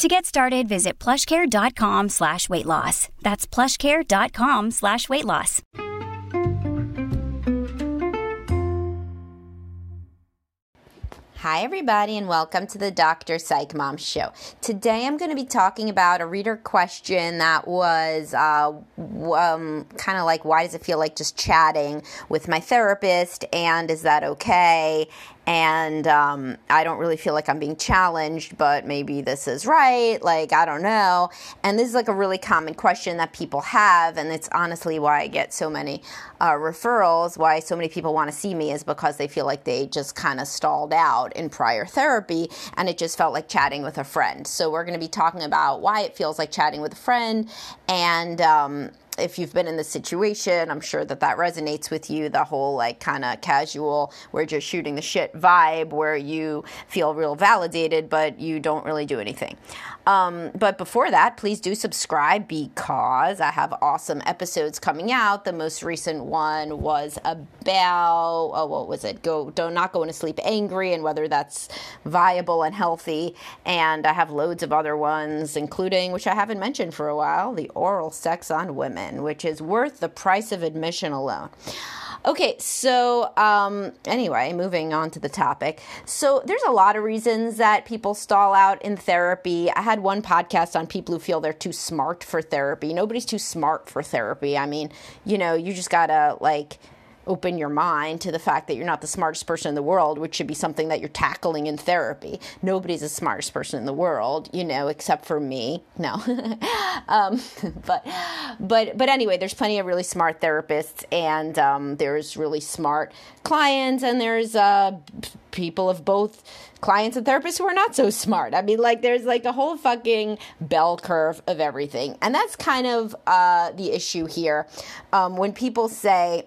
To get started, visit plushcare.com slash weight loss. That's plushcare.com slash weight loss. Hi, everybody, and welcome to the Dr. Psych Mom Show. Today I'm going to be talking about a reader question that was uh, um, kind of like, why does it feel like just chatting with my therapist, and is that okay? And um, I don't really feel like I'm being challenged, but maybe this is right. Like, I don't know. And this is like a really common question that people have, and it's honestly why I get so many uh, referrals, why so many people want to see me is because they feel like they just kind of stalled out in prior therapy and it just felt like chatting with a friend. So, we're going to be talking about why it feels like chatting with a friend and, um, if you've been in the situation, I'm sure that that resonates with you. The whole like kind of casual, we're just shooting the shit vibe where you feel real validated, but you don't really do anything. Um, but before that, please do subscribe because I have awesome episodes coming out. The most recent one was about oh, what was it? Go don't not going to sleep angry and whether that's viable and healthy. And I have loads of other ones, including which I haven't mentioned for a while, the oral sex on women, which is worth the price of admission alone. Okay, so um, anyway, moving on to the topic. So there's a lot of reasons that people stall out in therapy. I had one podcast on people who feel they're too smart for therapy. Nobody's too smart for therapy. I mean, you know, you just gotta like open your mind to the fact that you're not the smartest person in the world, which should be something that you're tackling in therapy. Nobody's the smartest person in the world, you know, except for me. No, um, but but but anyway, there's plenty of really smart therapists, and um, there's really smart clients, and there's uh, people of both clients and therapists who are not so smart. I mean, like, there's like a whole fucking bell curve of everything. And that's kind of uh, the issue here. Um, when people say,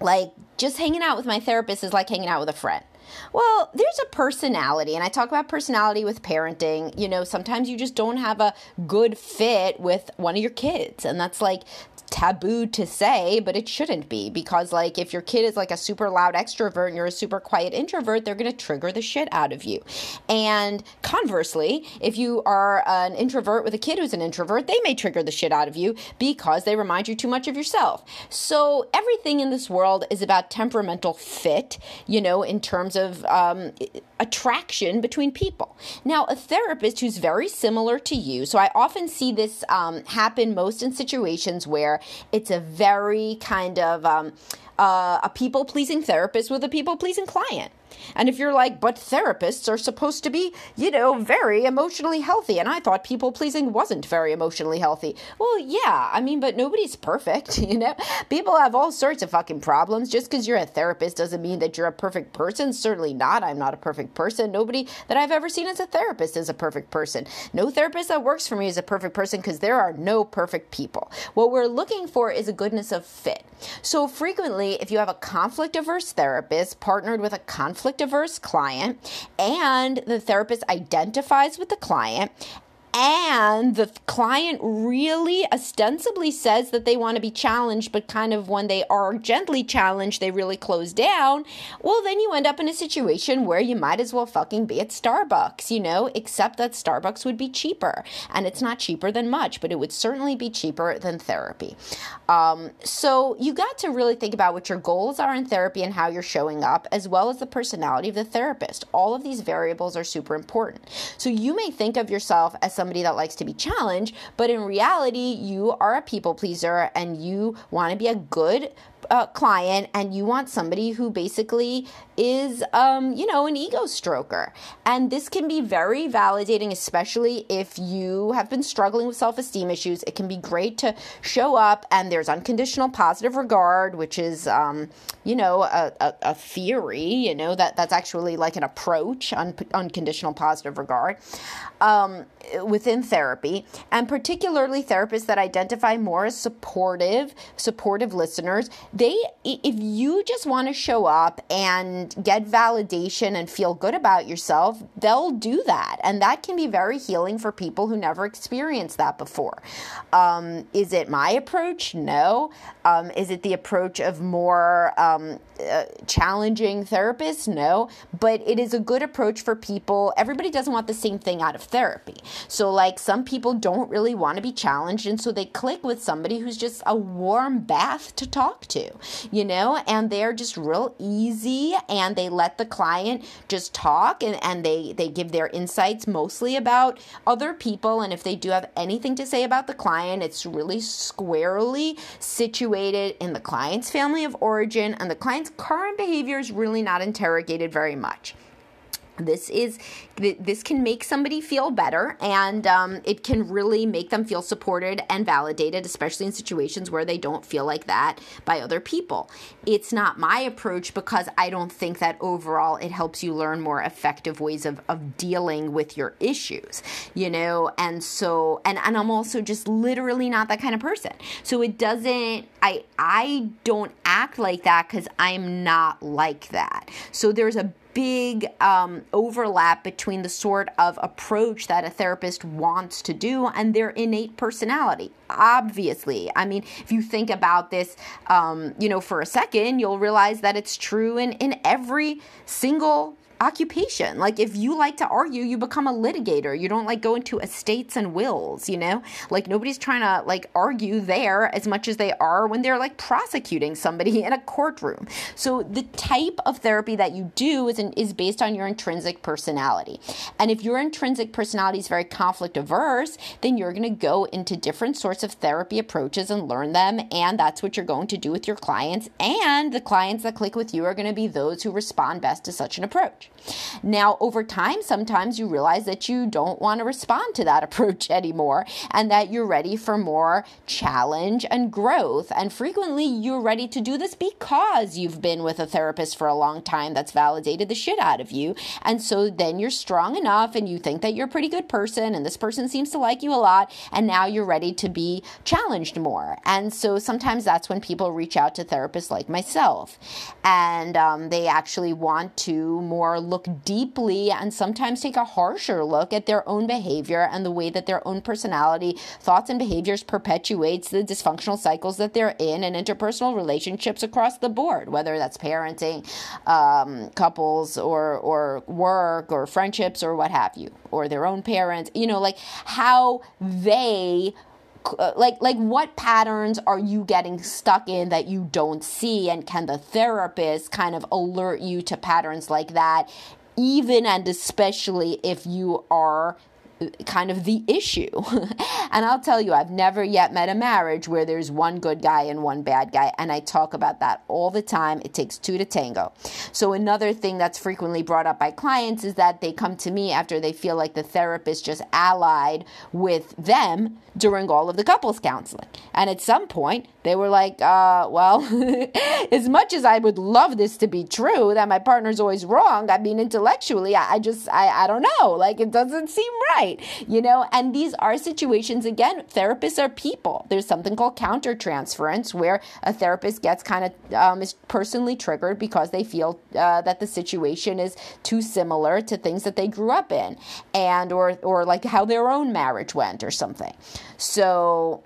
like, just hanging out with my therapist is like hanging out with a friend. Well, there's a personality, and I talk about personality with parenting. You know, sometimes you just don't have a good fit with one of your kids, and that's like taboo to say, but it shouldn't be because, like, if your kid is like a super loud extrovert and you're a super quiet introvert, they're going to trigger the shit out of you. And conversely, if you are an introvert with a kid who's an introvert, they may trigger the shit out of you because they remind you too much of yourself. So, everything in this world is about temperamental fit, you know, in terms of um, attraction between people. Now, a therapist who's very similar to you, so I often see this um, happen most in situations where it's a very kind of um, uh, a people pleasing therapist with a people pleasing client. And if you're like, but therapists are supposed to be, you know, very emotionally healthy, and I thought people pleasing wasn't very emotionally healthy. Well, yeah, I mean, but nobody's perfect, you know? People have all sorts of fucking problems. Just because you're a therapist doesn't mean that you're a perfect person. Certainly not. I'm not a perfect person. Nobody that I've ever seen as a therapist is a perfect person. No therapist that works for me is a perfect person because there are no perfect people. What we're looking for is a goodness of fit. So frequently, if you have a conflict averse therapist partnered with a conflict conflict averse client and the therapist identifies with the client and the client really ostensibly says that they want to be challenged, but kind of when they are gently challenged, they really close down, well, then you end up in a situation where you might as well fucking be at Starbucks, you know, except that Starbucks would be cheaper. And it's not cheaper than much, but it would certainly be cheaper than therapy. Um, so you got to really think about what your goals are in therapy and how you're showing up, as well as the personality of the therapist. All of these variables are super important. So you may think of yourself as somebody that likes to be challenged, but in reality, you are a people pleaser and you want to be a good client and you want somebody who basically is, um, you know, an ego stroker. And this can be very validating, especially if you have been struggling with self esteem issues. It can be great to show up and there's unconditional positive regard, which is, um, you know, a, a, a, theory, you know, that that's actually like an approach, un- unconditional positive regard. Um, within therapy, and particularly therapists that identify more as supportive, supportive listeners, they if you just want to show up and get validation and feel good about yourself, they'll do that, and that can be very healing for people who never experienced that before. Um, is it my approach? No. Um, is it the approach of more um, uh, challenging therapists? No. But it is a good approach for people. Everybody doesn't want the same thing out of therapy. So, like, some people don't really want to be challenged, and so they click with somebody who's just a warm bath to talk to, you know, and they're just real easy and they let the client just talk and, and they, they give their insights mostly about other people. And if they do have anything to say about the client, it's really squarely situated in the client's family of origin, and the client's current behavior is really not interrogated very much this is this can make somebody feel better and um, it can really make them feel supported and validated especially in situations where they don't feel like that by other people. It's not my approach because i don't think that overall it helps you learn more effective ways of, of dealing with your issues you know? And so and, and i'm also just literally not that kind of person. So it doesn't i i don't act like that because i'm not like that. So there's a big um, overlap between the sort of approach that a therapist wants to do and their innate personality. Obviously, I mean, if you think about this, um, you know, for a second, you'll realize that it's true in in every single occupation. Like if you like to argue, you become a litigator. You don't like go into estates and wills, you know? Like nobody's trying to like argue there as much as they are when they're like prosecuting somebody in a courtroom. So the type of therapy that you do is an, is based on your intrinsic personality. And if your intrinsic personality is very conflict averse, then you're going to go into different sorts of therapy approaches and learn them and that's what you're going to do with your clients and the clients that click with you are going to be those who respond best to such an approach. Now, over time, sometimes you realize that you don't want to respond to that approach anymore and that you're ready for more challenge and growth. And frequently, you're ready to do this because you've been with a therapist for a long time that's validated the shit out of you. And so then you're strong enough and you think that you're a pretty good person and this person seems to like you a lot. And now you're ready to be challenged more. And so sometimes that's when people reach out to therapists like myself and um, they actually want to more look deeply and sometimes take a harsher look at their own behavior and the way that their own personality, thoughts, and behaviors perpetuates the dysfunctional cycles that they're in and interpersonal relationships across the board, whether that's parenting, um, couples, or or work, or friendships, or what have you, or their own parents. You know, like how they Uh, like like what patterns are you getting stuck in that you don't see? And can the therapist kind of alert you to patterns like that even and especially if you are kind of the issue. and I'll tell you, I've never yet met a marriage where there's one good guy and one bad guy. And I talk about that all the time. It takes two to tango. So, another thing that's frequently brought up by clients is that they come to me after they feel like the therapist just allied with them during all of the couples counseling. And at some point, they were like, uh, well, as much as I would love this to be true, that my partner's always wrong, I mean, intellectually, I, I just, I, I don't know. Like, it doesn't seem right, you know? And these are situations, again, therapists are people. There's something called countertransference where a therapist gets kind of, um, is personally triggered because they feel uh, that the situation is too similar to things that they grew up in and, or, or like how their own marriage went or something. So,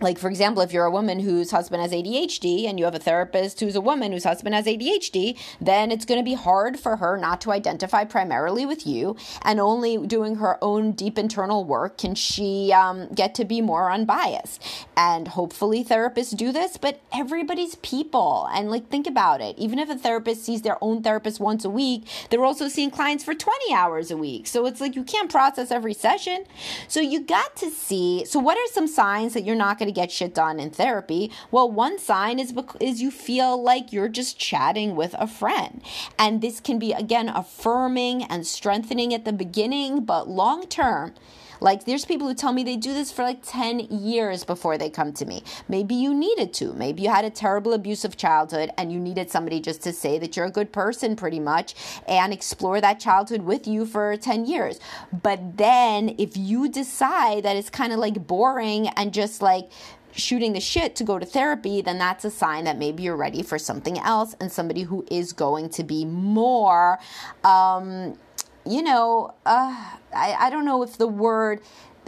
like for example if you're a woman whose husband has ADHD and you have a therapist who's a woman whose husband has ADHD then it's going to be hard for her not to identify primarily with you and only doing her own deep internal work can she um, get to be more unbiased. And hopefully therapists do this but everybody's people and like think about it. Even if a therapist sees their own therapist once a week they're also seeing clients for 20 hours a week. So it's like you can't process every session. So you got to see so what are some signs that you're not going going to get shit done in therapy. Well, one sign is is you feel like you're just chatting with a friend. And this can be again affirming and strengthening at the beginning, but long term like there's people who tell me they do this for like 10 years before they come to me. Maybe you needed to. Maybe you had a terrible abusive childhood and you needed somebody just to say that you're a good person pretty much and explore that childhood with you for 10 years. But then if you decide that it's kind of like boring and just like shooting the shit to go to therapy, then that's a sign that maybe you're ready for something else and somebody who is going to be more um, you know, uh, I, I don't know if the word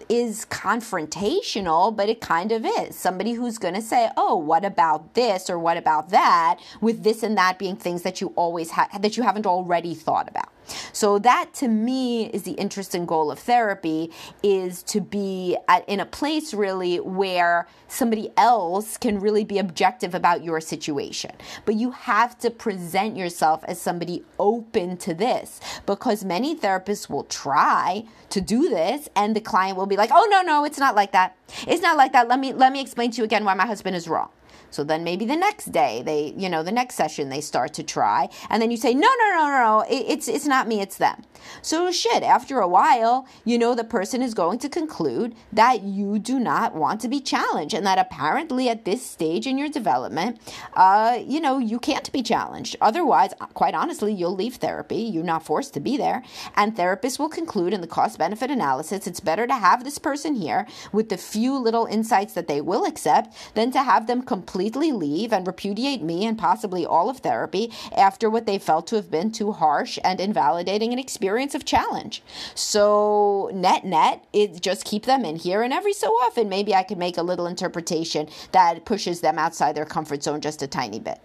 is confrontational, but it kind of is. Somebody who's going to say, "Oh, what about this or what about that?" with this and that being things that you always have that you haven't already thought about. So that to me is the interest and goal of therapy is to be at, in a place really where somebody else can really be objective about your situation. But you have to present yourself as somebody open to this because many therapists will try to do this and the client will be like, "Oh no, no, it's not like that. It's not like that. Let me let me explain to you again why my husband is wrong." So then maybe the next day they, you know, the next session they start to try, and then you say, no, no, no, no, it's it's not me, it's them. So shit, after a while, you know, the person is going to conclude that you do not want to be challenged, and that apparently at this stage in your development, uh, you know, you can't be challenged. Otherwise, quite honestly, you'll leave therapy. You're not forced to be there, and therapists will conclude in the cost benefit analysis, it's better to have this person here with the few little insights that they will accept than to have them completely completely leave and repudiate me and possibly all of therapy after what they felt to have been too harsh and invalidating an experience of challenge. So, net net, it just keep them in here, and every so often, maybe I could make a little interpretation that pushes them outside their comfort zone just a tiny bit.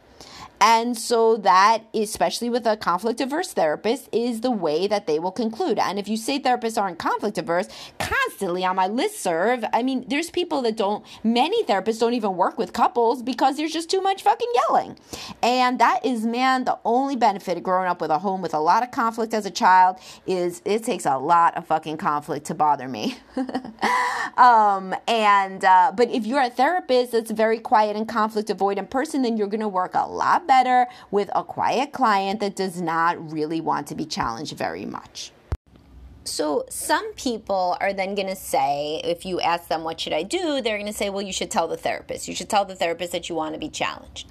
And so that, especially with a conflict averse therapist, is the way that they will conclude. And if you say therapists aren't conflict averse, constantly on my list serve, I mean, there's people that don't, many therapists don't even work with couples because there's just too much fucking yelling. And that is, man, the only benefit of growing up with a home with a lot of conflict as a child is it takes a lot of fucking conflict to bother me. um, and, uh, but if you're a therapist that's very quiet and conflict avoidant person, then you're going to work a lot better better with a quiet client that does not really want to be challenged very much. So, some people are then going to say, if you ask them, What should I do? they're going to say, Well, you should tell the therapist. You should tell the therapist that you want to be challenged.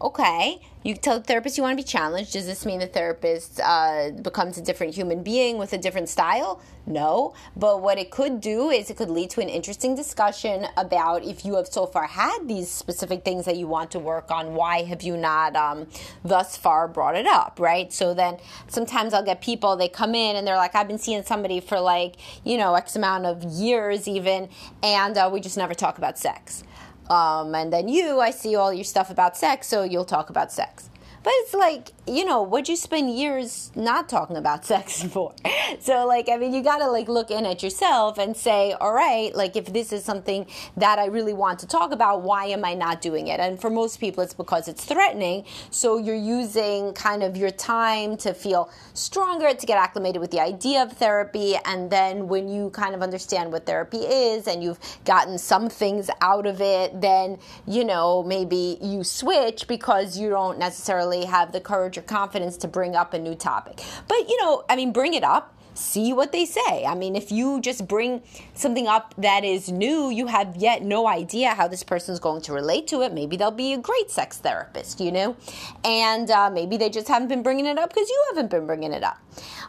Okay, you tell the therapist you want to be challenged. Does this mean the therapist uh, becomes a different human being with a different style? No. But what it could do is it could lead to an interesting discussion about if you have so far had these specific things that you want to work on, why have you not um, thus far brought it up, right? So then sometimes I'll get people, they come in and they're like, I've been seeing somebody for like, you know, X amount of years even, and uh, we just never talk about sex. Um, and then you, I see all your stuff about sex, so you'll talk about sex. But it's like, you know, what'd you spend years not talking about sex for? So, like, I mean, you gotta like look in at yourself and say, all right, like, if this is something that I really want to talk about, why am I not doing it? And for most people, it's because it's threatening. So you're using kind of your time to feel stronger, to get acclimated with the idea of therapy. And then when you kind of understand what therapy is and you've gotten some things out of it, then, you know, maybe you switch because you don't necessarily have the courage or confidence to bring up a new topic. But, you know, I mean, bring it up see what they say. I mean, if you just bring something up that is new, you have yet no idea how this person is going to relate to it. Maybe they'll be a great sex therapist, you know? And uh, maybe they just haven't been bringing it up because you haven't been bringing it up.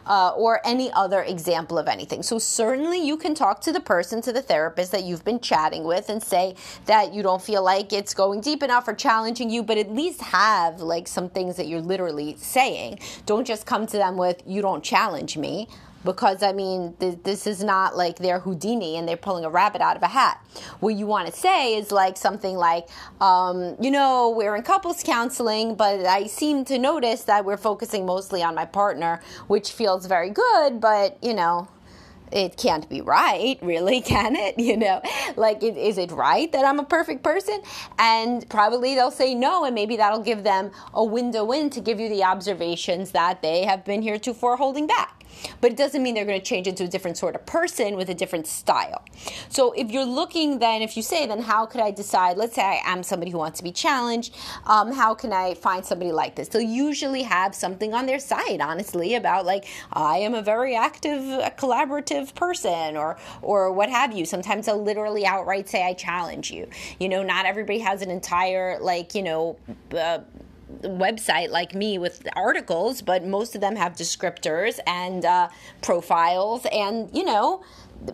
Uh, or any other example of anything. So, certainly, you can talk to the person, to the therapist that you've been chatting with, and say that you don't feel like it's going deep enough or challenging you, but at least have like some things that you're literally saying. Don't just come to them with, you don't challenge me because I mean, th- this is not like they're Houdini and they're pulling a rabbit out of a hat. What you want to say is like something like, um, you know, we're in couples counseling, but I seem to notice that we're focusing mostly on my partner, which feels very good, but you know, it can't be right, really, can it? You know, like, is it right that I'm a perfect person? And probably they'll say no, and maybe that'll give them a window in to give you the observations that they have been heretofore holding back. But it doesn't mean they're going to change into a different sort of person with a different style. So if you're looking, then if you say, then how could I decide? Let's say I am somebody who wants to be challenged. Um, how can I find somebody like this? They'll usually have something on their site, honestly, about like I am a very active, uh, collaborative person, or or what have you. Sometimes they'll literally outright say, "I challenge you." You know, not everybody has an entire like you know. Uh, website like me with articles, but most of them have descriptors and uh, profiles, and you know.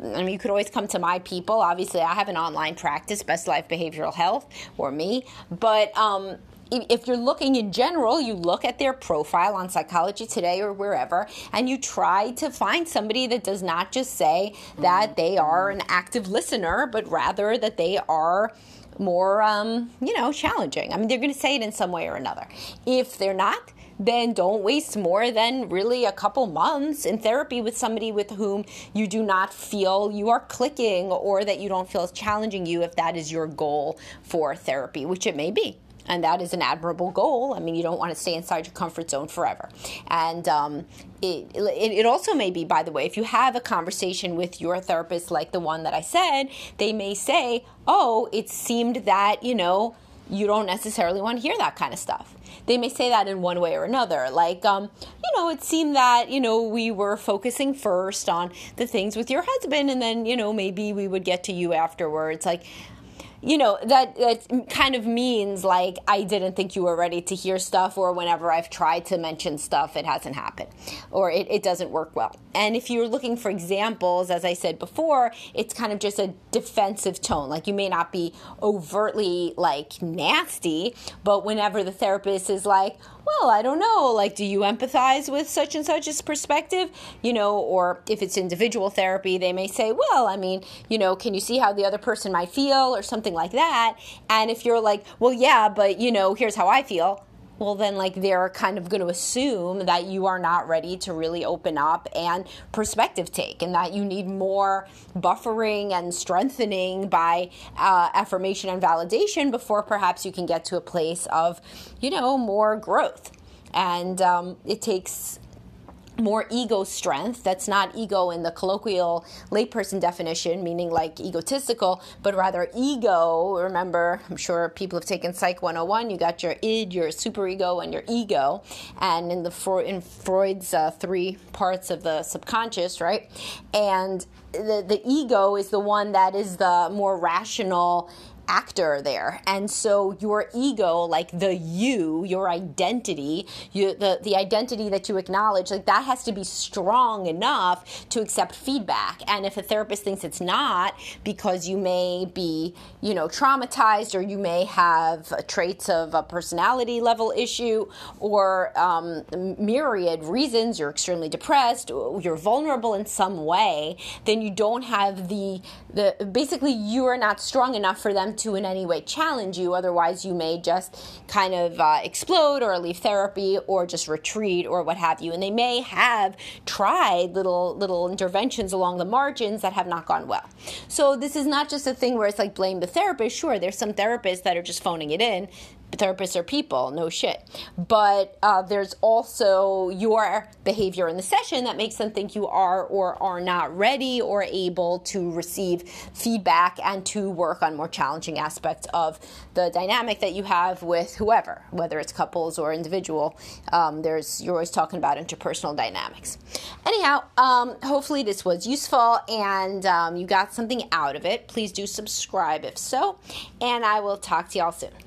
I mean, you could always come to my people. Obviously, I have an online practice, Best Life Behavioral Health, or me. But um, if you're looking in general, you look at their profile on Psychology Today or wherever, and you try to find somebody that does not just say that they are an active listener, but rather that they are more, um, you know, challenging. I mean, they're going to say it in some way or another. If they're not, then don't waste more than really a couple months in therapy with somebody with whom you do not feel you are clicking or that you don't feel is challenging you if that is your goal for therapy, which it may be and that is an admirable goal. I mean, you don't want to stay inside your comfort zone forever. And um, it, it, also may be, by the way, if you have a conversation with your therapist, like the one that I said, they may say, Oh, it seemed that, you know, you don't necessarily want to hear that kind of stuff. They may say that in one way or another. Like, um, you know, it seemed that, you know, we were focusing first on the things with your husband, and then, you know, maybe we would get to you afterwards. Like, you know that that kind of means like I didn't think you were ready to hear stuff, or whenever I've tried to mention stuff, it hasn't happened, or it, it doesn't work well. And if you're looking for examples, as I said before, it's kind of just a defensive tone. Like you may not be overtly like nasty, but whenever the therapist is like, well, I don't know, like, do you empathize with such and such's perspective? You know, or if it's individual therapy, they may say, well, I mean, you know, can you see how the other person might feel or something like that? And if you're like, well, yeah, but, you know, here's how I feel, well then like they're kind of going to assume that you are not ready to really open up and perspective take and that you need more buffering and strengthening by uh, affirmation and validation before perhaps you can get to a place of you know more growth and um, it takes more ego strength. That's not ego in the colloquial layperson definition, meaning like egotistical, but rather ego. Remember, I'm sure people have taken Psych 101. You got your id, your superego, and your ego. And in the in Freud's uh, three parts of the subconscious, right? And the, the ego is the one that is the more rational actor there. And so your ego, like the you, your identity, you, the, the identity that you acknowledge, like that has to be strong enough to accept feedback. And if a therapist thinks it's not, because you may be, you know, traumatized or you may have traits of a personality level issue or um, myriad reasons, you're extremely depressed, you're vulnerable in some way, then you don't have the, the basically you are not strong enough for them to in any way challenge you. Otherwise, you may just kind of uh, explode or leave therapy or just retreat or what have you. And they may have tried little little interventions along the margins that have not gone well. So this is not just a thing where it's like blame the therapist. Sure, there's some therapists that are just phoning it in therapists are people, no shit. But uh, there's also your behavior in the session that makes them think you are or are not ready or able to receive feedback and to work on more challenging aspects of the dynamic that you have with whoever, whether it's couples or individual. Um, there's you're always talking about interpersonal dynamics. Anyhow, um, hopefully this was useful and um, you got something out of it. Please do subscribe if so, and I will talk to y'all soon.